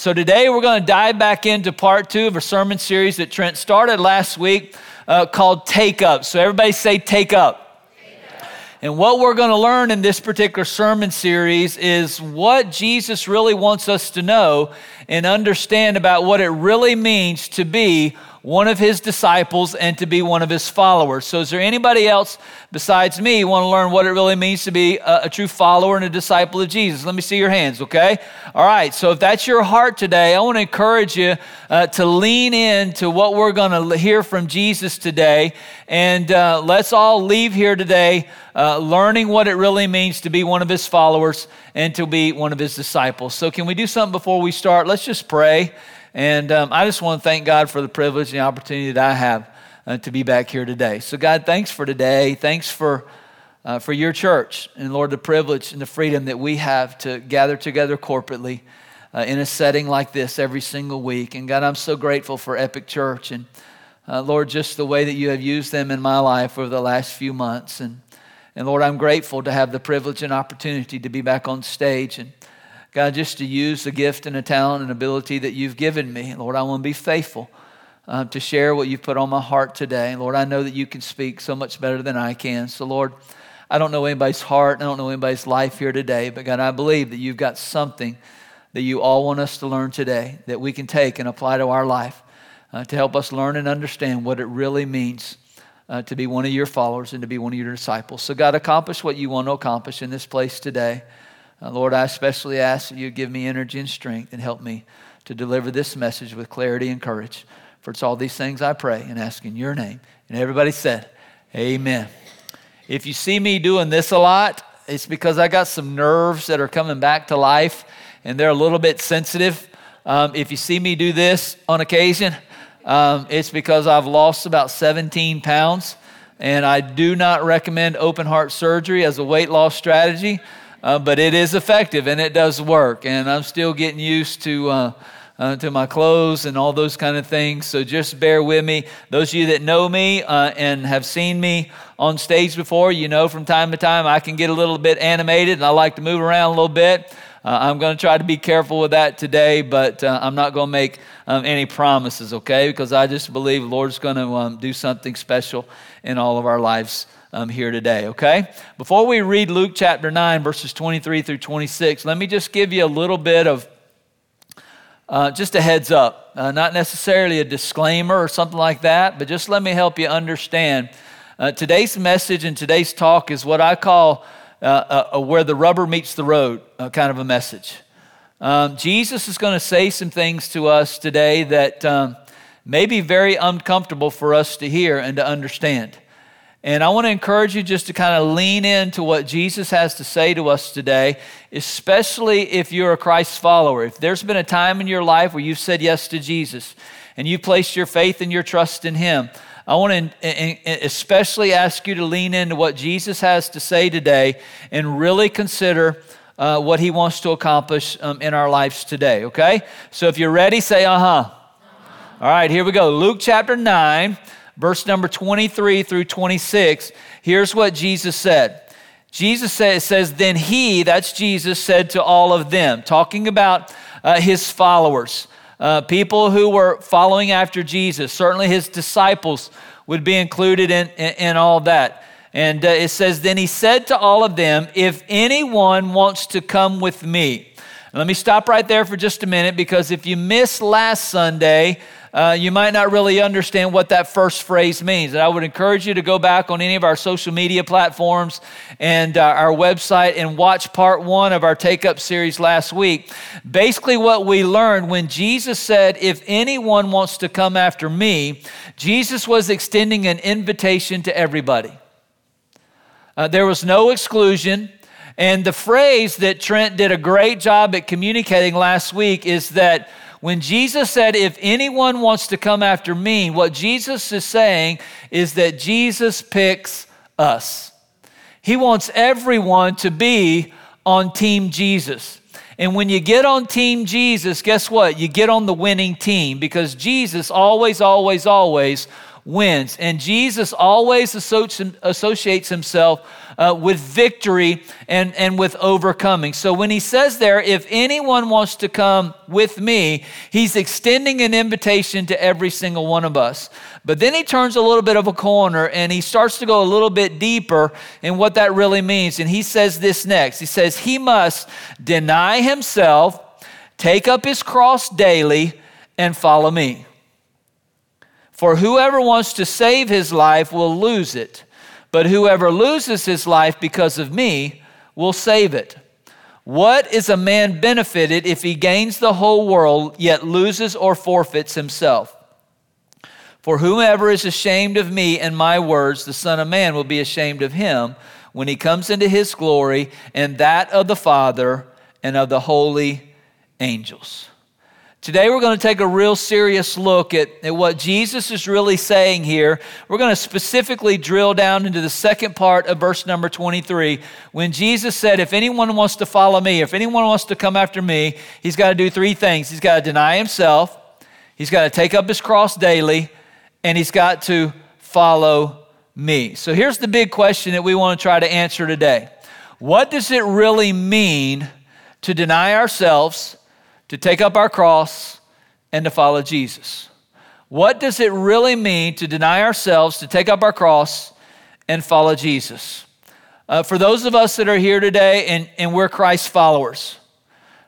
So today we're going to dive back into part two of a sermon series that Trent started last week uh, called Take Up. So everybody say, Take Up. And what we're going to learn in this particular sermon series is what Jesus really wants us to know and understand about what it really means to be one of his disciples and to be one of his followers. So, is there anybody else besides me want to learn what it really means to be a, a, true follower and a disciple of Jesus? Let me see your hands, okay? All right, so if that's your heart today, I want to encourage you uh, to lean in to what we're going to hear from Jesus today. And uh, let's all leave here today uh, learning what it really means to be one of his followers and to be one of his disciples. So, can we do something before we start? Let's just pray. And um, I just want to thank God for the privilege and the opportunity that I have uh, to be back here today. So, God, thanks for today. Thanks for, uh, for your church. And, Lord, the privilege and the freedom that we have to gather together corporately uh, in a setting like this every single week. And, God, I'm so grateful for Epic Church. And, uh, Lord, just the way that you have used them in my life over the last few months. And, and Lord, I'm grateful to have the privilege and opportunity to be back on stage and God, just to use the gift and the talent and ability that you've given me. Lord, I want to be faithful uh, to share what you've put on my heart today. Lord, I know that you can speak so much better than I can. So, Lord, I don't know anybody's heart, I don't know anybody's life here today, but God, I believe that you've got something that you all want us to learn today that we can take and apply to our life uh, to help us learn and understand what it really means uh, to be one of your followers and to be one of your disciples. So, God, accomplish what you want to accomplish in this place today. Uh, Lord, I especially ask that you give me energy and strength and help me to deliver this message with clarity and courage. For it's all these things I pray and ask in your name. And everybody said, Amen. If you see me doing this a lot, it's because I got some nerves that are coming back to life and they're a little bit sensitive. Um, if you see me do this on occasion, um, it's because I've lost about 17 pounds. And I do not recommend open heart surgery as a weight loss strategy uh, but it is effective and it does work. And I'm still getting used to. Uh, uh, to my clothes and all those kind of things. So just bear with me. Those of you that know me uh, and have seen me on stage before, you know from time to time I can get a little bit animated and I like to move around a little bit. Uh, I'm going to try to be careful with that today, but uh, I'm not going to make um, any promises, okay? Because I just believe the Lord's going to um, do something special in all of our lives um, here today, okay? Before we read Luke chapter 9, verses 23 through 26, let me just give you a little bit of uh, just a heads up. Uh, not necessarily a disclaimer or something like that, but just let me help you understand. Uh, today's message and today's talk is what I call uh, where the rubber meets the road uh, kind of a message. Um, Jesus is going to say some things to us today that um, may be very uncomfortable for us to hear and to understand. And I want to encourage you just to kind of lean into what Jesus has to say to us today, especially if you're a Christ follower. If there's been a time in your life where you've said yes to Jesus and you placed your faith and your trust in Him, I want to especially ask you to lean into what Jesus has to say today and really consider uh, what He wants to accomplish um, in our lives today, okay? So if you're ready, say, uh huh. Uh-huh. All right, here we go. Luke chapter 9 verse number 23 through 26, here's what Jesus said. Jesus says, Then he, that's Jesus, said to all of them, talking about uh, his followers, uh, people who were following after Jesus. Certainly his disciples would be included in, in, in all that. And uh, it says, Then he said to all of them, If anyone wants to come with me, let me stop right there for just a minute because if you missed last Sunday, uh, you might not really understand what that first phrase means. And I would encourage you to go back on any of our social media platforms and uh, our website and watch part one of our Take Up series last week. Basically, what we learned when Jesus said, If anyone wants to come after me, Jesus was extending an invitation to everybody. Uh, there was no exclusion. And the phrase that Trent did a great job at communicating last week is that when Jesus said, If anyone wants to come after me, what Jesus is saying is that Jesus picks us. He wants everyone to be on Team Jesus. And when you get on Team Jesus, guess what? You get on the winning team because Jesus always, always, always wins. And Jesus always associates himself uh, with victory and, and with overcoming. So when he says there, if anyone wants to come with me, he's extending an invitation to every single one of us. But then he turns a little bit of a corner and he starts to go a little bit deeper in what that really means. And he says this next He says, He must deny himself, take up his cross daily, and follow me. For whoever wants to save his life will lose it, but whoever loses his life because of me will save it. What is a man benefited if he gains the whole world yet loses or forfeits himself? For whomever is ashamed of me and my words, the Son of Man will be ashamed of him when he comes into his glory and that of the Father and of the holy angels. Today, we're going to take a real serious look at, at what Jesus is really saying here. We're going to specifically drill down into the second part of verse number 23 when Jesus said, If anyone wants to follow me, if anyone wants to come after me, he's got to do three things. He's got to deny himself, he's got to take up his cross daily, and he's got to follow me. So here's the big question that we want to try to answer today What does it really mean to deny ourselves? To take up our cross and to follow Jesus. What does it really mean to deny ourselves, to take up our cross and follow Jesus? Uh, for those of us that are here today and, and we're Christ followers,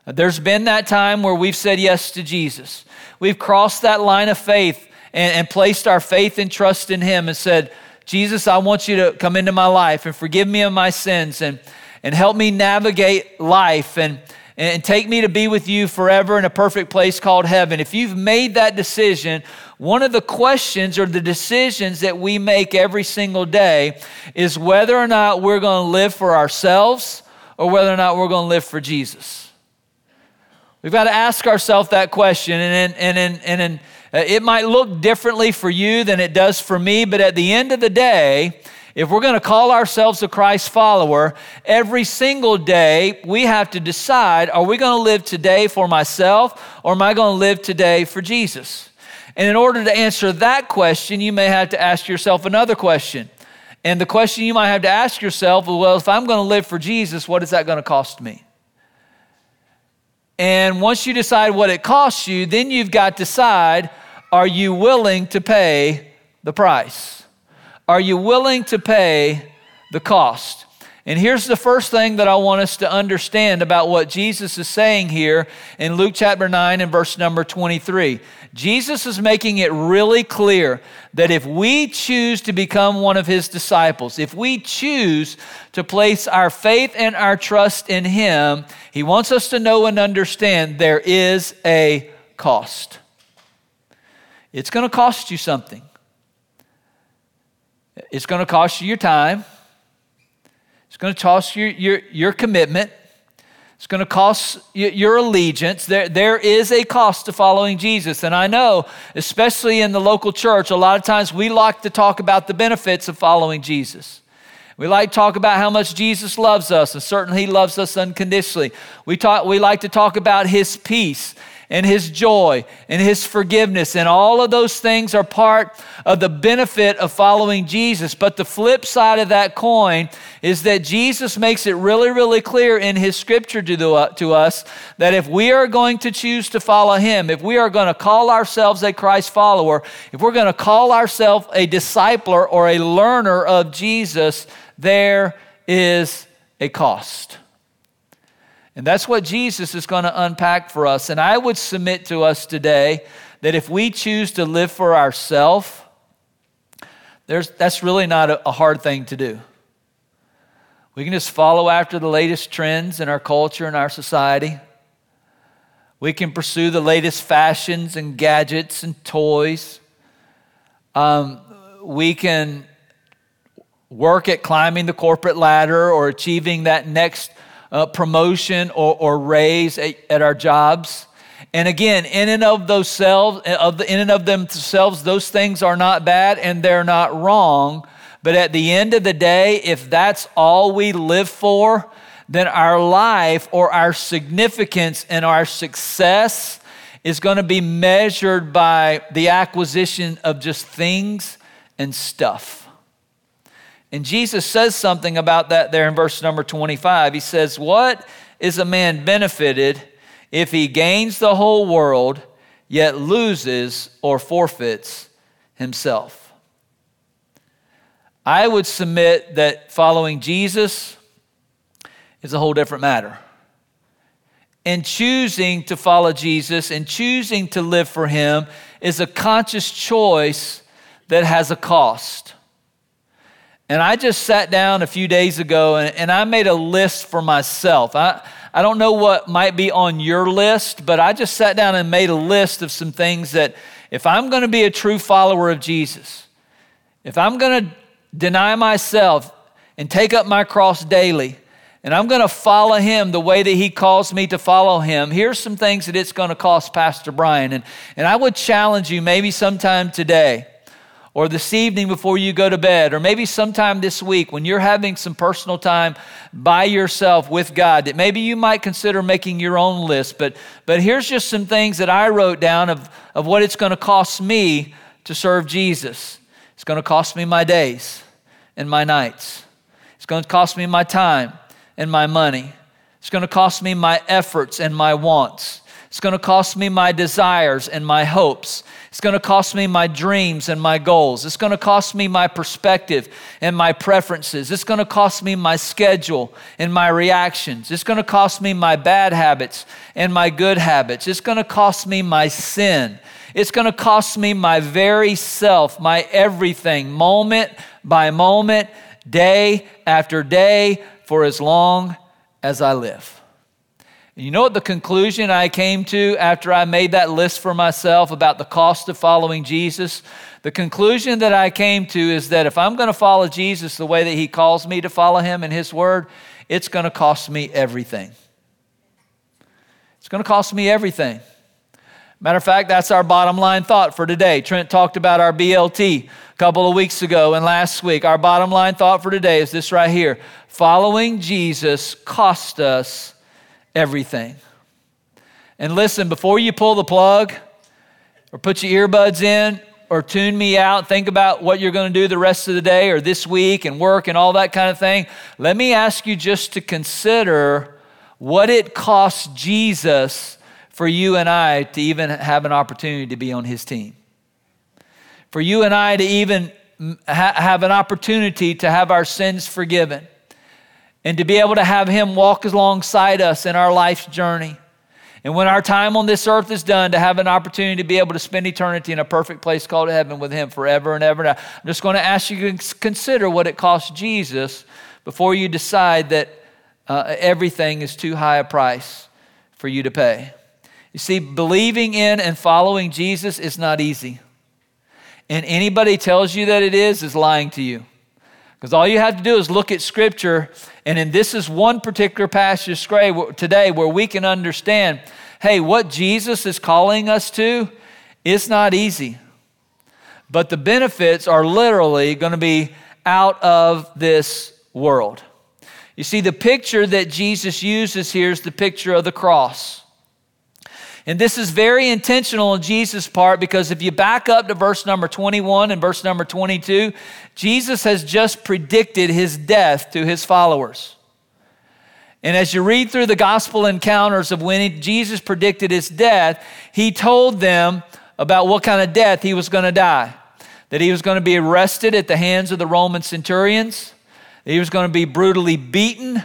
there's been that time where we've said yes to Jesus. We've crossed that line of faith and, and placed our faith and trust in Him and said, Jesus, I want you to come into my life and forgive me of my sins and, and help me navigate life and, and take me to be with you forever in a perfect place called heaven. If you've made that decision, one of the questions or the decisions that we make every single day is whether or not we're going to live for ourselves or whether or not we're going to live for Jesus. We've got to ask ourselves that question, and, and, and, and, uh, it might look differently for you than it does for me, but at the end of the day, if we're going to call ourselves a Christ follower, every single day we have to decide are we going to live today for myself or am I going to live today for Jesus? And in order to answer that question, you may have to ask yourself another question. And the question you might have to ask yourself well, if I'm going to live for Jesus, what is that going to cost me? And once you decide what it costs you, then you've got to decide are you willing to pay the price? Are you willing to pay the cost? And here's the first thing that I want us to understand about what Jesus is saying here in Luke chapter 9 and verse number 23. Jesus is making it really clear that if we choose to become one of his disciples, if we choose to place our faith and our trust in him, he wants us to know and understand there is a cost. It's going to cost you something. It's going to cost you your time. It's going to cost you your, your commitment. It's going to cost you your allegiance. There, there is a cost to following Jesus. And I know, especially in the local church, a lot of times we like to talk about the benefits of following Jesus. We like to talk about how much Jesus loves us, and certainly He loves us unconditionally. We, talk, we like to talk about His peace and His joy and His forgiveness. And all of those things are part of the benefit of following Jesus. But the flip side of that coin is that Jesus makes it really, really clear in His scripture to, the, to us that if we are going to choose to follow Him, if we are going to call ourselves a Christ follower, if we're going to call ourselves a discipler or a learner of Jesus, there is a cost. And that's what Jesus is going to unpack for us. And I would submit to us today that if we choose to live for ourselves, that's really not a, a hard thing to do. We can just follow after the latest trends in our culture and our society. We can pursue the latest fashions and gadgets and toys. Um, we can work at climbing the corporate ladder or achieving that next uh, promotion or, or raise at, at, our jobs. And again, in and of those selves, of the, in and of themselves, those things are not bad and they're not wrong. But at the end of the day, if that's all we live for, then our life or our significance and our success is going to be measured by the acquisition of just things and stuff. And Jesus says something about that there in verse number 25. He says, What is a man benefited if he gains the whole world, yet loses or forfeits himself? I would submit that following Jesus is a whole different matter. And choosing to follow Jesus and choosing to live for Him is a conscious choice that has a cost. And I just sat down a few days ago and, and I made a list for myself. I, I don't know what might be on your list, but I just sat down and made a list of some things that if I'm going to be a true follower of Jesus, if I'm going to deny myself and take up my cross daily, and I'm going to follow him the way that he calls me to follow him. Here's some things that it's going to cost Pastor Brian. And, and I would challenge you maybe sometime today or this evening before you go to bed, or maybe sometime this week when you're having some personal time by yourself with God, that maybe you might consider making your own list. But, but here's just some things that I wrote down of, of what it's going to cost me to serve Jesus. It's going to cost me my days and my nights, it's going to cost me my time and my money. It's going to cost me my efforts and my wants. It's going to cost me my desires and my hopes. It's going to cost me my dreams and my goals. It's going to cost me my perspective and my preferences. It's going to cost me my schedule and my reactions. It's going to cost me my bad habits and my good habits. It's going to cost me my sin. It's going to cost me my very self, my everything, moment by moment, day after day, for as long as I live. And you know what the conclusion I came to after I made that list for myself about the cost of following Jesus? The conclusion that I came to is that if I'm going to follow Jesus the way that He calls me to follow Him in His Word, it's going to cost me everything. It's going to cost me everything. Matter of fact, that's our bottom line thought for today. Trent talked about our BLT a couple of weeks ago and last week. Our bottom line thought for today is this right here Following Jesus cost us everything. And listen, before you pull the plug or put your earbuds in or tune me out, think about what you're going to do the rest of the day or this week and work and all that kind of thing. Let me ask you just to consider what it costs Jesus for you and I to even have an opportunity to be on his team. For you and I to even ha- have an opportunity to have our sins forgiven and to be able to have Him walk alongside us in our life's journey. And when our time on this earth is done, to have an opportunity to be able to spend eternity in a perfect place called heaven with Him forever and ever. Now, I'm just going to ask you to consider what it costs Jesus before you decide that uh, everything is too high a price for you to pay. You see, believing in and following Jesus is not easy. And anybody tells you that it is, is lying to you. Because all you have to do is look at Scripture, and in this is one particular passage today where we can understand hey, what Jesus is calling us to is not easy. But the benefits are literally going to be out of this world. You see, the picture that Jesus uses here is the picture of the cross. And this is very intentional on Jesus' part because if you back up to verse number 21 and verse number 22, Jesus has just predicted his death to his followers. And as you read through the gospel encounters of when Jesus predicted his death, he told them about what kind of death he was going to die. That he was going to be arrested at the hands of the Roman centurions, that he was going to be brutally beaten,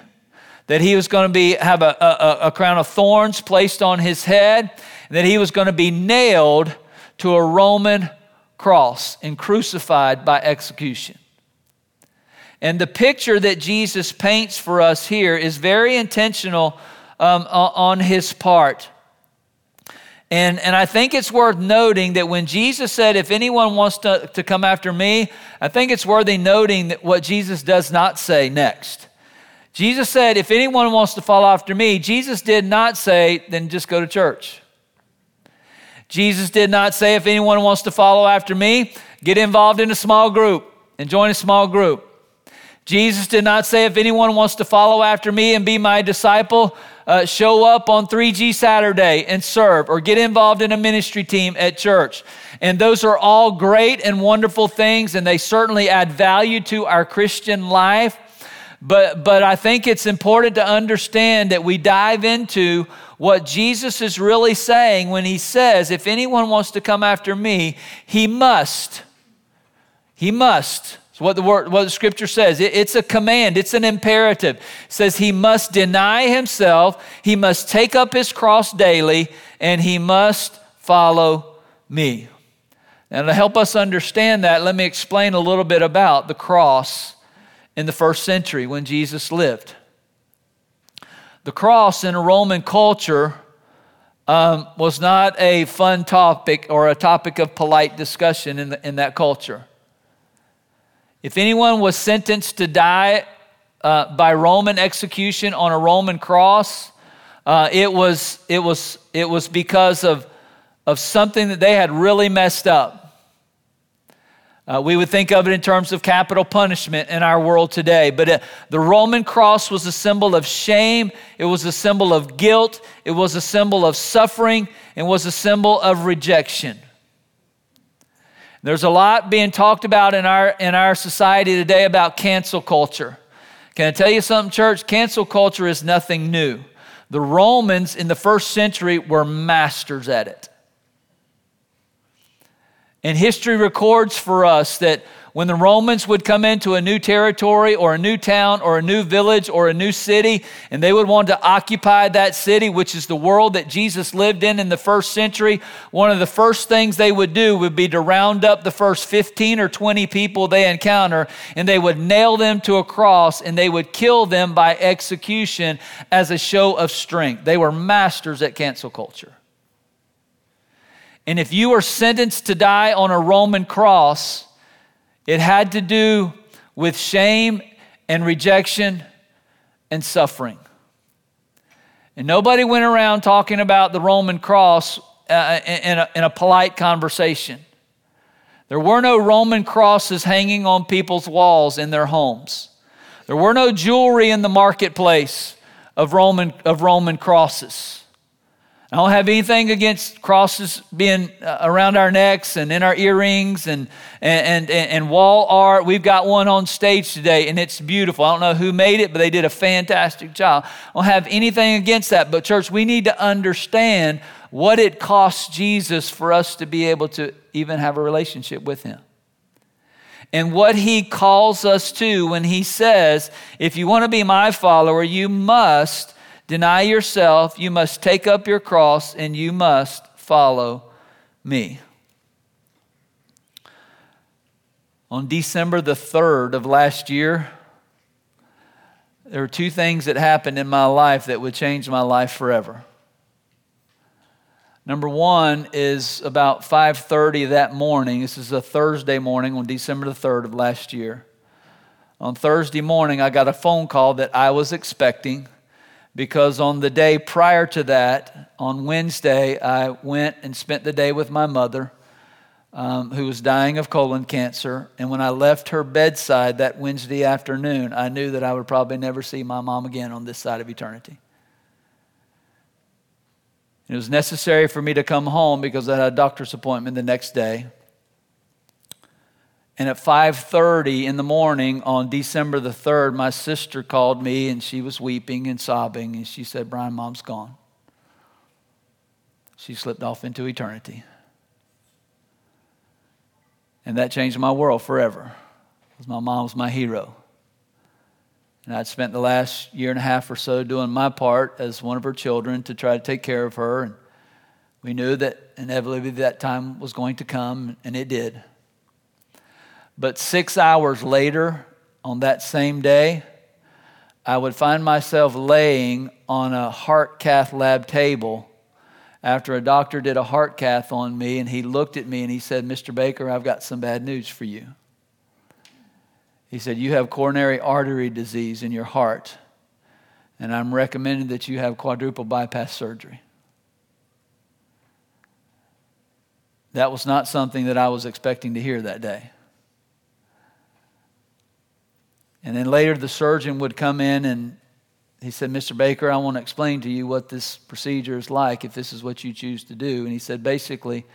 that he was going to be, have a, a, a crown of thorns placed on his head, that he was going to be nailed to a Roman cross and crucified by execution. And the picture that Jesus paints for us here is very intentional um, on his part. And, and I think it's worth noting that when Jesus said, If anyone wants to, to come after me, I think it's worthy noting that what Jesus does not say next. Jesus said, If anyone wants to follow after me, Jesus did not say, Then just go to church. Jesus did not say, If anyone wants to follow after me, get involved in a small group and join a small group. Jesus did not say, If anyone wants to follow after me and be my disciple, uh, show up on 3G Saturday and serve or get involved in a ministry team at church. And those are all great and wonderful things, and they certainly add value to our Christian life. But, but I think it's important to understand that we dive into what Jesus is really saying when he says, if anyone wants to come after me, he must. He must. It's what the word, what the scripture says. It, it's a command, it's an imperative. It says he must deny himself, he must take up his cross daily, and he must follow me. And to help us understand that, let me explain a little bit about the cross in the first century when Jesus lived. The cross in a Roman culture um, was not a fun topic or a topic of polite discussion in, the, in that culture. If anyone was sentenced to die uh, by Roman execution on a Roman cross, uh, it, was, it, was, it was because of, of something that they had really messed up. Uh, we would think of it in terms of capital punishment in our world today. But uh, the Roman cross was a symbol of shame, it was a symbol of guilt, it was a symbol of suffering, and was a symbol of rejection. There's a lot being talked about in our, in our society today about cancel culture. Can I tell you something, church? Cancel culture is nothing new. The Romans in the first century were masters at it. And history records for us that when the Romans would come into a new territory or a new town or a new village or a new city, and they would want to occupy that city, which is the world that Jesus lived in in the first century, one of the first things they would do would be to round up the first 15 or 20 people they encounter, and they would nail them to a cross and they would kill them by execution as a show of strength. They were masters at cancel culture. And if you were sentenced to die on a Roman cross, it had to do with shame and rejection and suffering. And nobody went around talking about the Roman cross uh, in, a, in a polite conversation. There were no Roman crosses hanging on people's walls in their homes. There were no jewelry in the marketplace of Roman, of Roman crosses. I don't have anything against crosses being uh, around our necks and in our earrings and, and, and, and, wall art. We've got one on stage today and it's beautiful. I don't know who made it, but they did a fantastic job. I don't have anything against that. But, church, we need to understand what it costs Jesus for us to be able to even have a relationship with Him. And what He calls us to when He says, if you want to be my follower, you must Deny yourself, you must take up your cross, and you must follow me. On December the 3rd of last year, there were two things that happened in my life that would change my life forever. Number one is about 5:30 that morning. This is a Thursday morning on December the 3rd of last year. On Thursday morning, I got a phone call that I was expecting because on the day prior to that, on Wednesday, I went and spent the day with my mother, um, who was dying of colon cancer. And when I left her bedside that Wednesday afternoon, I knew that I would probably never see my mom again on this side of eternity. It was necessary for me to come home because I had a doctor's appointment the next day. And at 5:30 in the morning on December the 3rd, my sister called me and she was weeping and sobbing and she said, "Brian, mom's gone." She slipped off into eternity. And that changed my world forever. Because my mom was my hero. And I'd spent the last year and a half or so doing my part as one of her children to try to take care of her. And we knew that inevitably that time was going to come, and it did. But six hours later, on that same day, I would find myself laying on a heart cath lab table after a doctor did a heart cath on me, and he looked at me and he said, Mr. Baker, I've got some bad news for you. He said, You have coronary artery disease in your heart, and I'm recommending that you have quadruple bypass surgery. That was not something that I was expecting to hear that day. And then later, the surgeon would come in and he said, Mr. Baker, I want to explain to you what this procedure is like if this is what you choose to do. And he said, basically,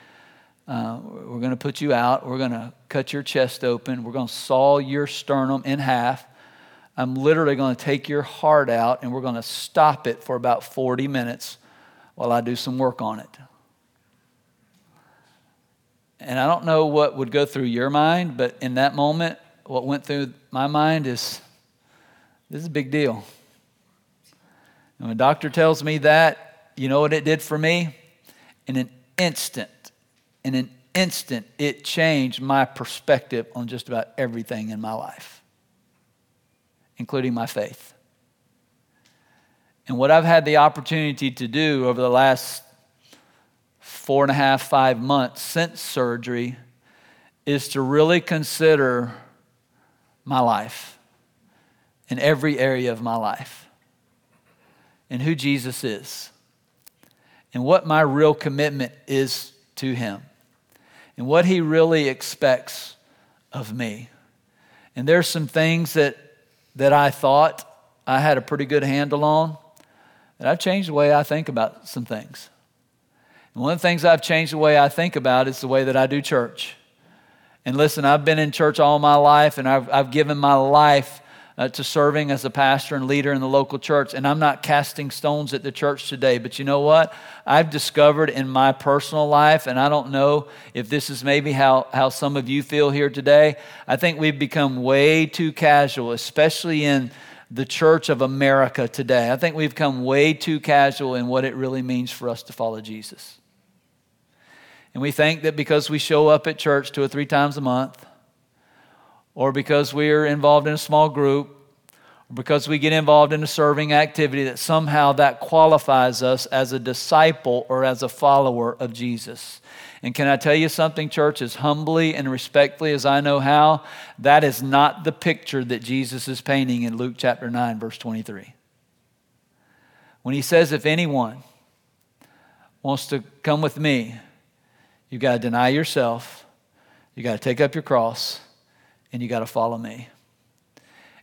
uh, we're going to put you out. We're going to cut your chest open. We're going to saw your sternum in half. I'm literally going to take your heart out and we're going to stop it for about 40 minutes while I do some work on it. And I don't know what would go through your mind, but in that moment, what went through my mind is this is a big deal. And when a doctor tells me that, you know what it did for me? In an instant, in an instant, it changed my perspective on just about everything in my life, including my faith. And what I've had the opportunity to do over the last four and a half, five months since surgery is to really consider my life in every area of my life and who Jesus is and what my real commitment is to Him and what He really expects of me. And there's some things that, that I thought I had a pretty good handle on that I've changed the way I think about some things. And one of the things I've changed the way I think about is the way that I do church. And listen, I've been in church all my life and I've, I've given my life uh, to serving as a pastor and leader in the local church. And I'm not casting stones at the church today, but you know what? I've discovered in my personal life, and I don't know if this is maybe how, how some of you feel here today. I think we've become way too casual, especially in the church of America today. I think we've come way too casual in what it really means for us to follow Jesus. And we think that because we show up at church two or three times a month, or because we are involved in a small group, or because we get involved in a serving activity, that somehow that qualifies us as a disciple or as a follower of Jesus. And can I tell you something, church, as humbly and respectfully as I know how, that is not the picture that Jesus is painting in Luke chapter 9, verse 23. When he says, If anyone wants to come with me, you've got to deny yourself, you've got to take up your cross and you got to follow me.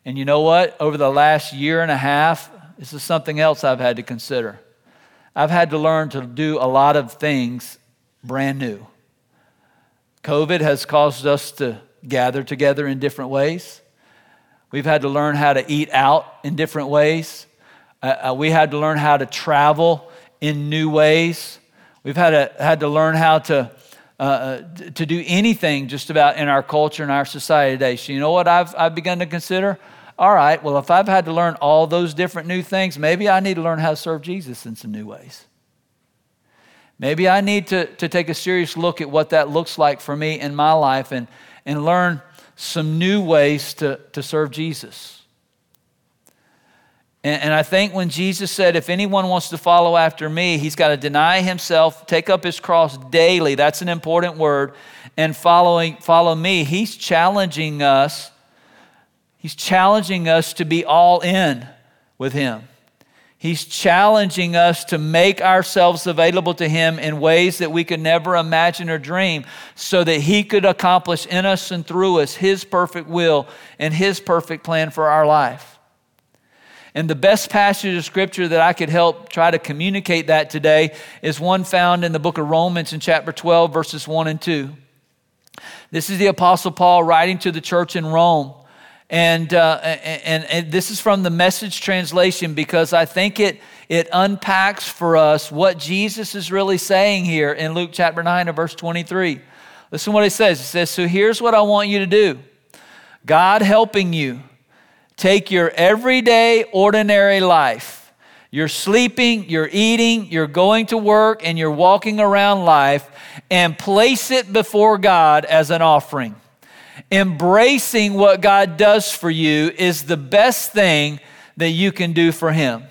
And you know what? Over the last year and a half, this is something else I've had to consider. I've had to learn to do a lot of things brand new. COVID has caused us to gather together in different ways. We've had to learn how to eat out in different ways. Uh, uh, we had to learn how to travel in new ways. We've had to, had to learn how to uh, uh to do anything just about in our culture and our society today. So, you know what I've, I've begun to consider? All right, well, if I've had to learn all those different new things, maybe I need to learn how to serve Jesus in some new ways. Maybe I need to, to take a serious look at what that looks like for me in my life and, and learn some new ways to, to serve Jesus. And, and I think when Jesus said, if anyone wants to follow after me, he's got to deny himself, take up his cross daily. That's an important word. And following, follow me. He's challenging us. He's challenging us to be all in with him. He's challenging us to make ourselves available to Him in ways that we could never imagine or dream so that He could accomplish in us and through us His perfect will and His perfect plan for our life. And the best passage of scripture that I could help try to communicate that today is one found in the book of Romans in chapter 12, verses 1 and 2. This is the Apostle Paul writing to the church in Rome. And, uh, and, and this is from the message translation because I think it, it unpacks for us what Jesus is really saying here in Luke chapter 9 and verse 23. Listen what he says. He says, So here's what I want you to do God helping you Take your everyday, ordinary life. You're sleeping, you're eating, you're going to work, and you're walking around life, and place it before God as an offering. Embracing what God does for you is the best thing that you can do for Him.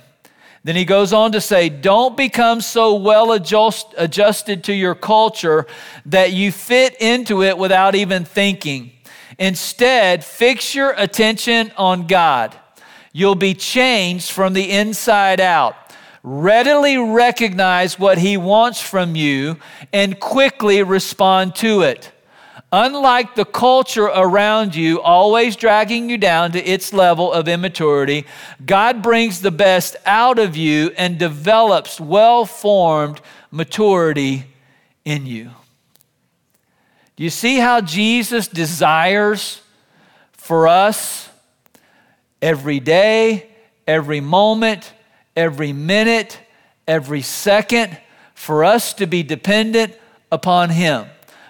Then he goes on to say, Don't become so well adjust, adjusted to your culture that you fit into it without even thinking. Instead, fix your attention on God. You'll be changed from the inside out. Readily recognize what He wants from you and quickly respond to it. Unlike the culture around you, always dragging you down to its level of immaturity, God brings the best out of you and develops well formed maturity in you. Do you see how Jesus desires for us every day, every moment, every minute, every second, for us to be dependent upon Him?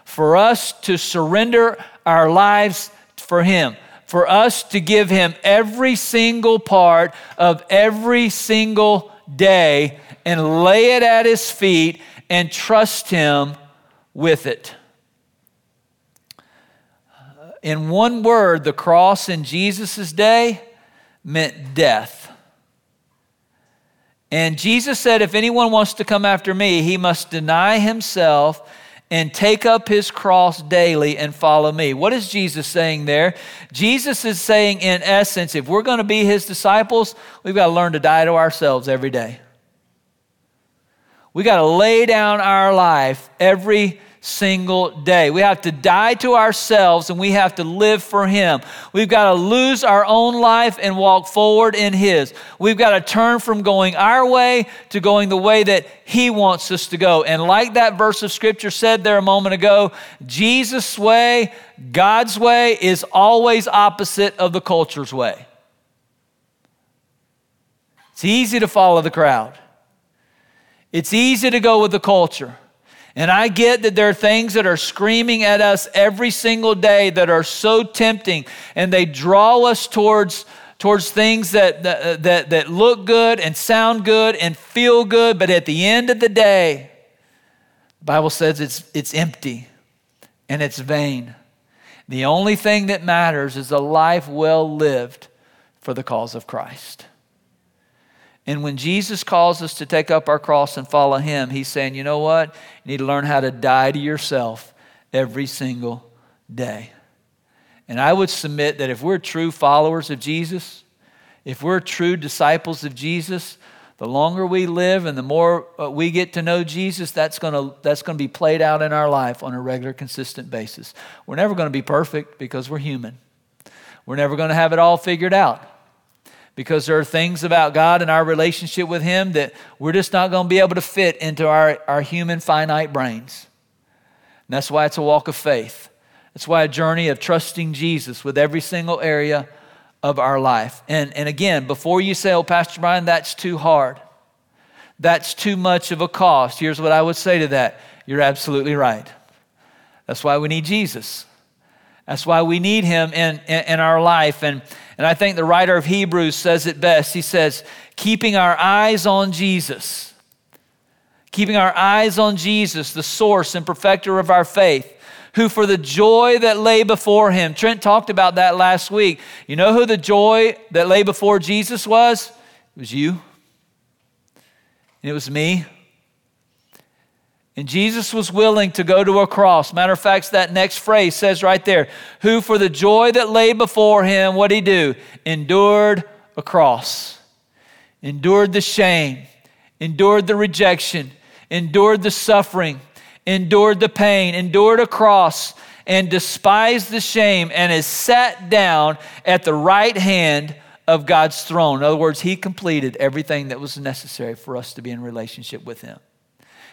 for us to surrender our lives for Him, for us to give Him every single part of every single day and lay it at His feet and trust Him with it. In one word, the cross in Jesus' day meant death. And Jesus said, If anyone wants to come after me, he must deny himself and take up his cross daily and follow me. What is Jesus saying there? Jesus is saying, in essence, if we're going to be his disciples, we've got to learn to die to ourselves every day. We got to lay down our life every single day. We have to die to ourselves and we have to live for Him. We've got to lose our own life and walk forward in His. We've got to turn from going our way to going the way that He wants us to go. And like that verse of Scripture said there a moment ago, Jesus' way, God's way, is always opposite of the culture's way. It's easy to follow the crowd. It's easy to go with the culture. And I get that there are things that are screaming at us every single day that are so tempting and they draw us towards, towards things that, that, that, look good and sound good and feel good, but at the end of the day, the Bible says it's, it's empty and it's vain. The only thing that matters is a life well lived for the cause of Christ. And when Jesus calls us to take up our cross and follow him, he's saying, you know what? You need to learn how to die to yourself every single day. And I would submit that if we're true followers of Jesus, if we're true disciples of Jesus, the longer we live and the more uh, we get to know Jesus, that's going to that's going to be played out in our life on a regular, consistent basis. We're never going to be perfect because we're human. We're never going to have it all figured out because there are things about God and our relationship with Him that we're just not going to be able to fit into our, our human finite brains. And that's why it's a walk of faith. That's why a journey of trusting Jesus with every single area of our life. And, and again, before you say, oh, Pastor Brian, that's too hard, that's too much of a cost, here's what I would say to that. You're absolutely right. That's why we need Jesus. That's why we need him in, in, in, our life. And, and I think the writer of Hebrews says it best. He says, keeping our eyes on Jesus, keeping our eyes on Jesus, the source and perfecter of our faith, who for the joy that lay before him, Trent talked about that last week. You know who the joy that lay before Jesus was? It was you, and it was me. And Jesus was willing to go to a cross. Matter of fact, that next phrase says right there, who for the joy that lay before him, what he do? Endured a cross, endured the shame, endured the rejection, endured the suffering, endured the pain, endured a cross, and despised the shame, and is sat down at the right hand of God's throne. In other words, he completed everything that was necessary for us to be in relationship with him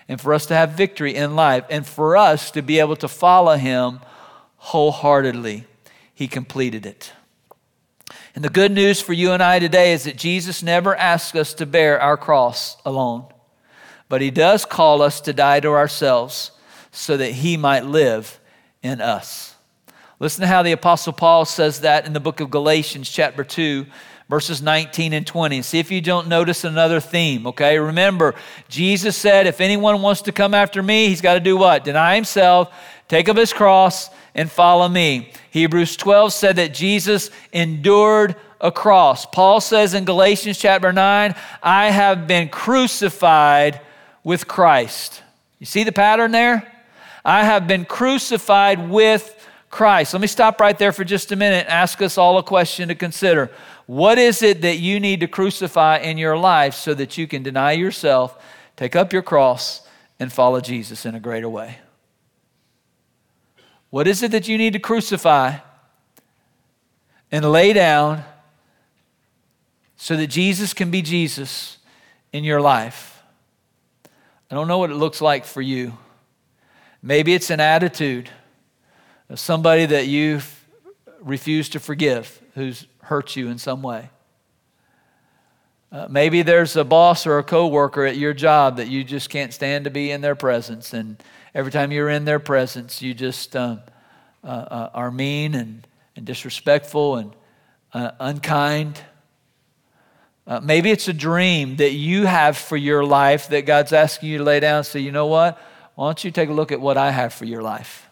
and for us to have victory in life and for us to be able to follow him wholeheartedly. He completed it. And the good news for you and I today is that Jesus never asks us to bear our cross alone, but he does call us to die to ourselves so that he might live in us. Listen to how the Apostle Paul says that in the book of Galatians, chapter 2, verses 19 and 20. See if you don't notice another theme, okay? Remember, Jesus said, if anyone wants to come after me, he's got to do what? Deny himself, take up his cross, and follow me. Hebrews 12 said that Jesus endured a cross. Paul says in Galatians chapter 9, I have been crucified with Christ. You see the pattern there? I have been crucified with Christ. Let me stop right there for just a minute and ask us all a question to consider. What is it that you need to crucify in your life so that you can deny yourself, take up your cross, and follow Jesus in a greater way? What is it that you need to crucify and lay down so that Jesus can be Jesus in your life? I don't know what it looks like for you. Maybe it's an attitude of somebody that you've refused to forgive who's hurt you in some way. Uh, maybe there's a boss or a coworker at your job that you just can't stand to be in their presence, and every time you're in their presence, you just um, uh, uh, are mean and, and disrespectful and uh, unkind. Uh, maybe it's a dream that you have for your life that God's asking you to lay down and say, you know what? Why don't you take a look at what I have for your life?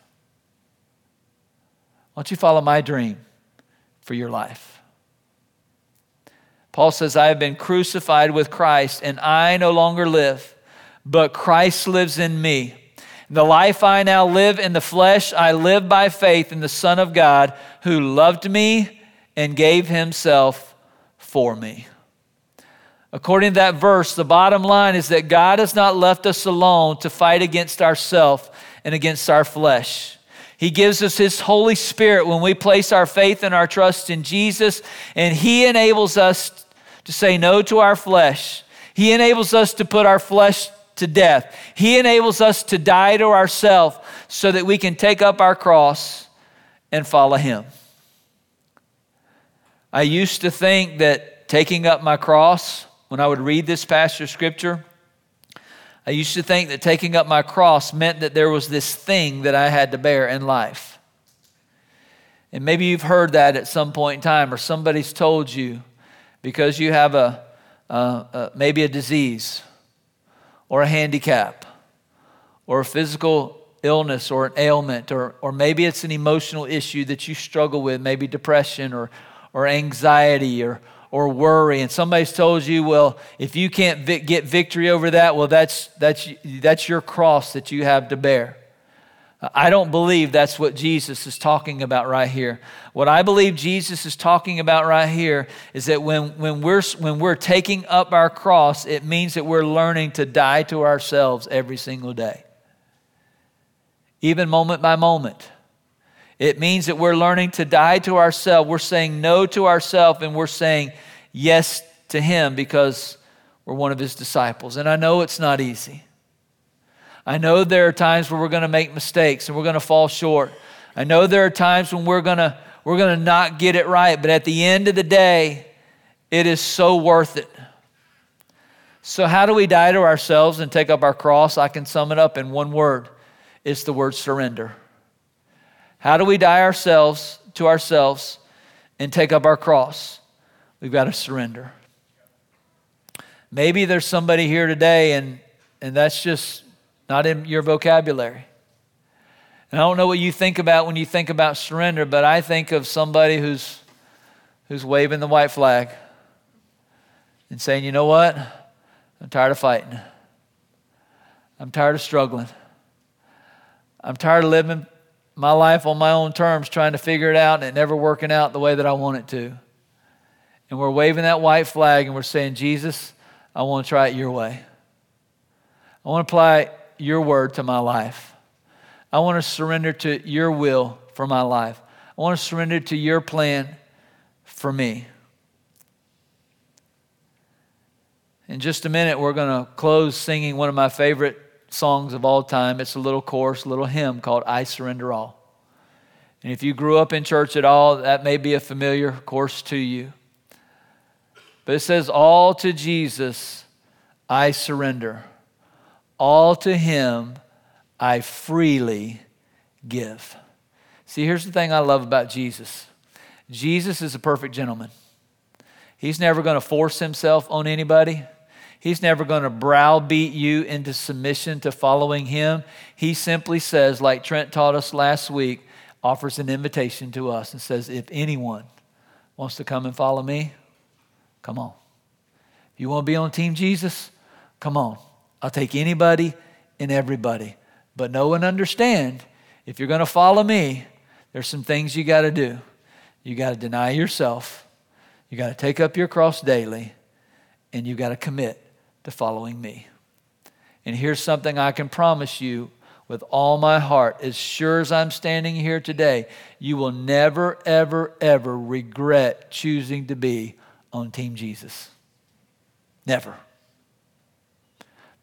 Why don't you follow my dream for your life? Paul says, I have been crucified with Christ, and I no longer live, but Christ lives in me. The life I now live in the flesh, I live by faith in the Son of God who loved me and gave himself for me. According to that verse, the bottom line is that God has not left us alone to fight against ourself and against our flesh. He gives us His Holy Spirit when we place our faith and our trust in Jesus, and He enables us to say no to our flesh. He enables us to put our flesh to death. He enables us to die to ourselves so that we can take up our cross and follow Him. I used to think that taking up my cross, when I would read this passage of scripture, I used to think that taking up my cross meant that there was this thing that I had to bear in life. And maybe you've heard that at some point in time, or somebody's told you because you have a, maybe a disease or a handicap or a physical illness or an ailment, or, or maybe it's an emotional issue that you struggle with, maybe depression or, or anxiety or, or worry, and somebody's told you, well, if you can't vi- get victory over that, well, that's, that's, that's your cross that you have to bear. I don't believe that's what Jesus is talking about right here. What I believe Jesus is talking about right here is that when, when, we're, when we're taking up our cross, it means that we're learning to die to ourselves every single day, even moment by moment. It means that we're learning to die to ourselves. We're saying no to ourselves and we're saying yes to Him because we're one of His disciples. And I know it's not easy. I know there are times where we're going to make mistakes and we're going to fall short. I know there are times when we're going to we're going to not get it right, but at the end of the day, it is so worth it. So how do we die to ourselves and take up our cross? I can sum it up in one word. It's the word surrender. How do we die ourselves to ourselves and take up our cross? We've got to surrender. Maybe there's somebody here today and, and that's just not in your vocabulary. And I don't know what you think about when you think about surrender, but I think of somebody who's, who's waving the white flag and saying, you know what? I'm tired of fighting. I'm tired of struggling. I'm tired of living my life on my own terms, trying to figure it out and it never working out the way that I want it to. And we're waving that white flag and we're saying, Jesus, I want to try it your way. I want to apply your word to my life. I want to surrender to your will for my life. I want to surrender to your plan for me. In just a minute, we're going to close singing one of my favorite songs of all time. It's a little chorus, a little hymn called I Surrender All. And if you grew up in church at all, that may be a familiar course to you. But it says, All to Jesus I surrender, all to Him I freely give. See, here's the thing I love about Jesus Jesus is a perfect gentleman. He's never going to force himself on anybody. He's never going to browbeat you into submission to following him. He simply says, like Trent taught us last week, offers an invitation to us and says, If anyone wants to come and follow me, come on. If you want to be on Team Jesus, come on. I'll take anybody and everybody. But know and understand if you're going to follow me, there's some things you got to do. You got to deny yourself, you got to take up your cross daily, and you got to commit to following me. And here's something I can promise you with all my heart, as sure as I'm standing here today, you will never, ever, ever regret choosing to be on Team Jesus. Never.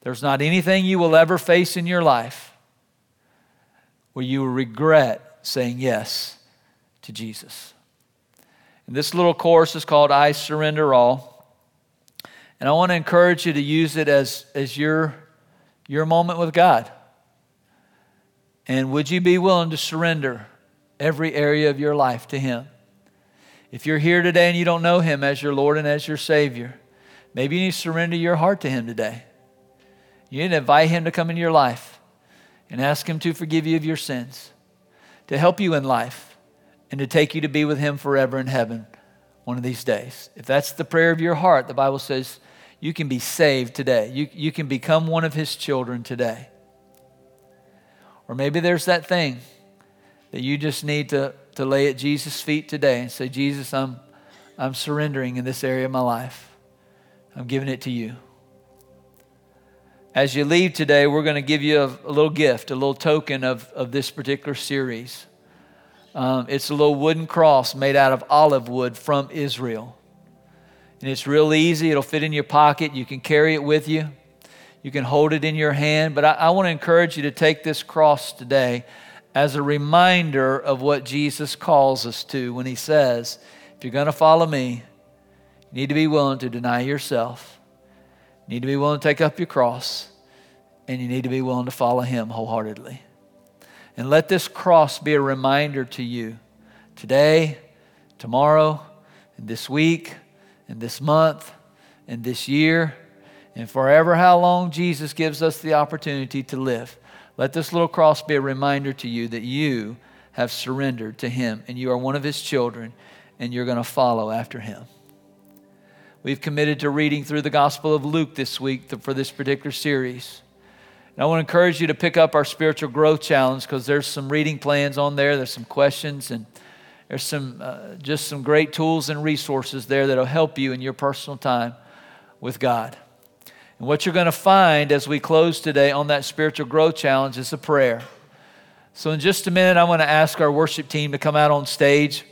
There's not anything you will ever face in your life where you will regret saying yes to Jesus. And this little course is called I Surrender All. And I want to encourage you to use it as, as your, your moment with God. And would you be willing to surrender every area of your life to Him? If you're here today and you don't know Him as your Lord and as your Savior, maybe you need to surrender your heart to Him today. You need to invite Him to come into your life and ask Him to forgive you of your sins, to help you in life, and to take you to be with Him forever in heaven one of these days. If that's the prayer of your heart, the Bible says you can be saved today. You, you can become one of His children today. Or maybe there's that thing that you just need to, to lay at Jesus' feet today and say, Jesus, I'm, I'm surrendering in this area of my life. I'm giving it to you. As you leave today, we're going to give you a, a little gift, a little token of, of this particular series. Um, it's a little wooden cross made out of olive wood from Israel. And it's real easy. It'll fit in your pocket. You can carry it with you. You can hold it in your hand, but I, I want to encourage you to take this cross today as a reminder of what Jesus calls us to when he says, if you're going to follow me, you need to be willing to deny yourself. You need to be willing to take up your cross, and you need to be willing to follow him wholeheartedly. And let this cross be a reminder to you today, tomorrow, and this week, and this month, and this year and forever how long Jesus gives us the opportunity to live. Let this little cross be a reminder to you that you have surrendered to Him and you are one of His children and you're going to follow after Him. We've committed to reading through the Gospel of Luke this week for this particular series. And I want to encourage you to pick up our spiritual growth challenge because there's some reading plans on there, there's some questions, and there's some uh, just some great tools and resources there that'll help you in your personal time with God. And what you're going to find as we close today on that spiritual growth challenge is a prayer. So, in just a minute, I want to ask our worship team to come out on stage.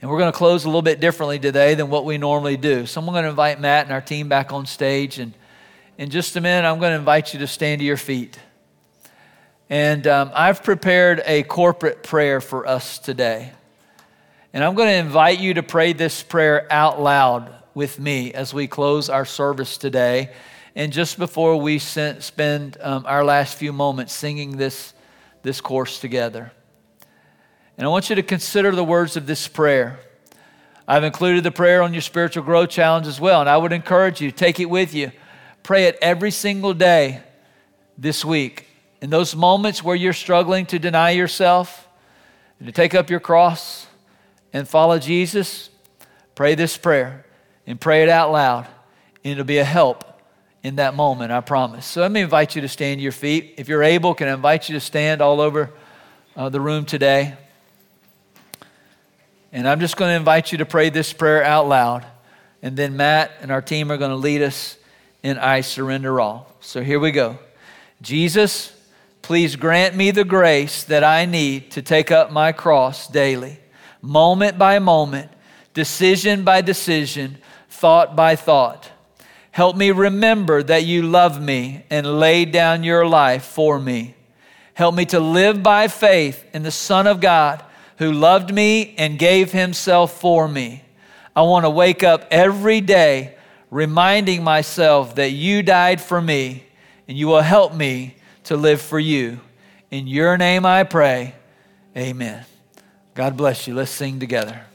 And we're going to close a little bit differently today than what we normally do. So, I'm going to invite Matt and our team back on stage. And in just a minute, I'm going to invite you to stand to your feet. And um, I've prepared a corporate prayer for us today. And I'm going to invite you to pray this prayer out loud with me as we close our service today. And just before we spend um, our last few moments singing this, this course together. And I want you to consider the words of this prayer. I've included the prayer on your spiritual growth challenge as well. And I would encourage you, take it with you. Pray it every single day this week. In those moments where you're struggling to deny yourself and to take up your cross and follow Jesus, pray this prayer and pray it out loud. And it'll be a help in that moment, I promise. So let me invite you to stand to your feet. If you're able, can I invite you to stand all over uh, the room today? And I'm just going to invite you to pray this prayer out loud. And then Matt and our team are going to lead us in I Surrender All. So here we go. Jesus, please grant me the grace that I need to take up my cross daily, moment by moment, decision by decision thought by thought. Help me remember that you love me and laid down your life for me. Help me to live by faith in the Son of God who loved me and gave himself for me. I want to wake up every day reminding myself that you died for me and you will help me to live for you. In your name I pray. Amen. God bless you. Let's sing together.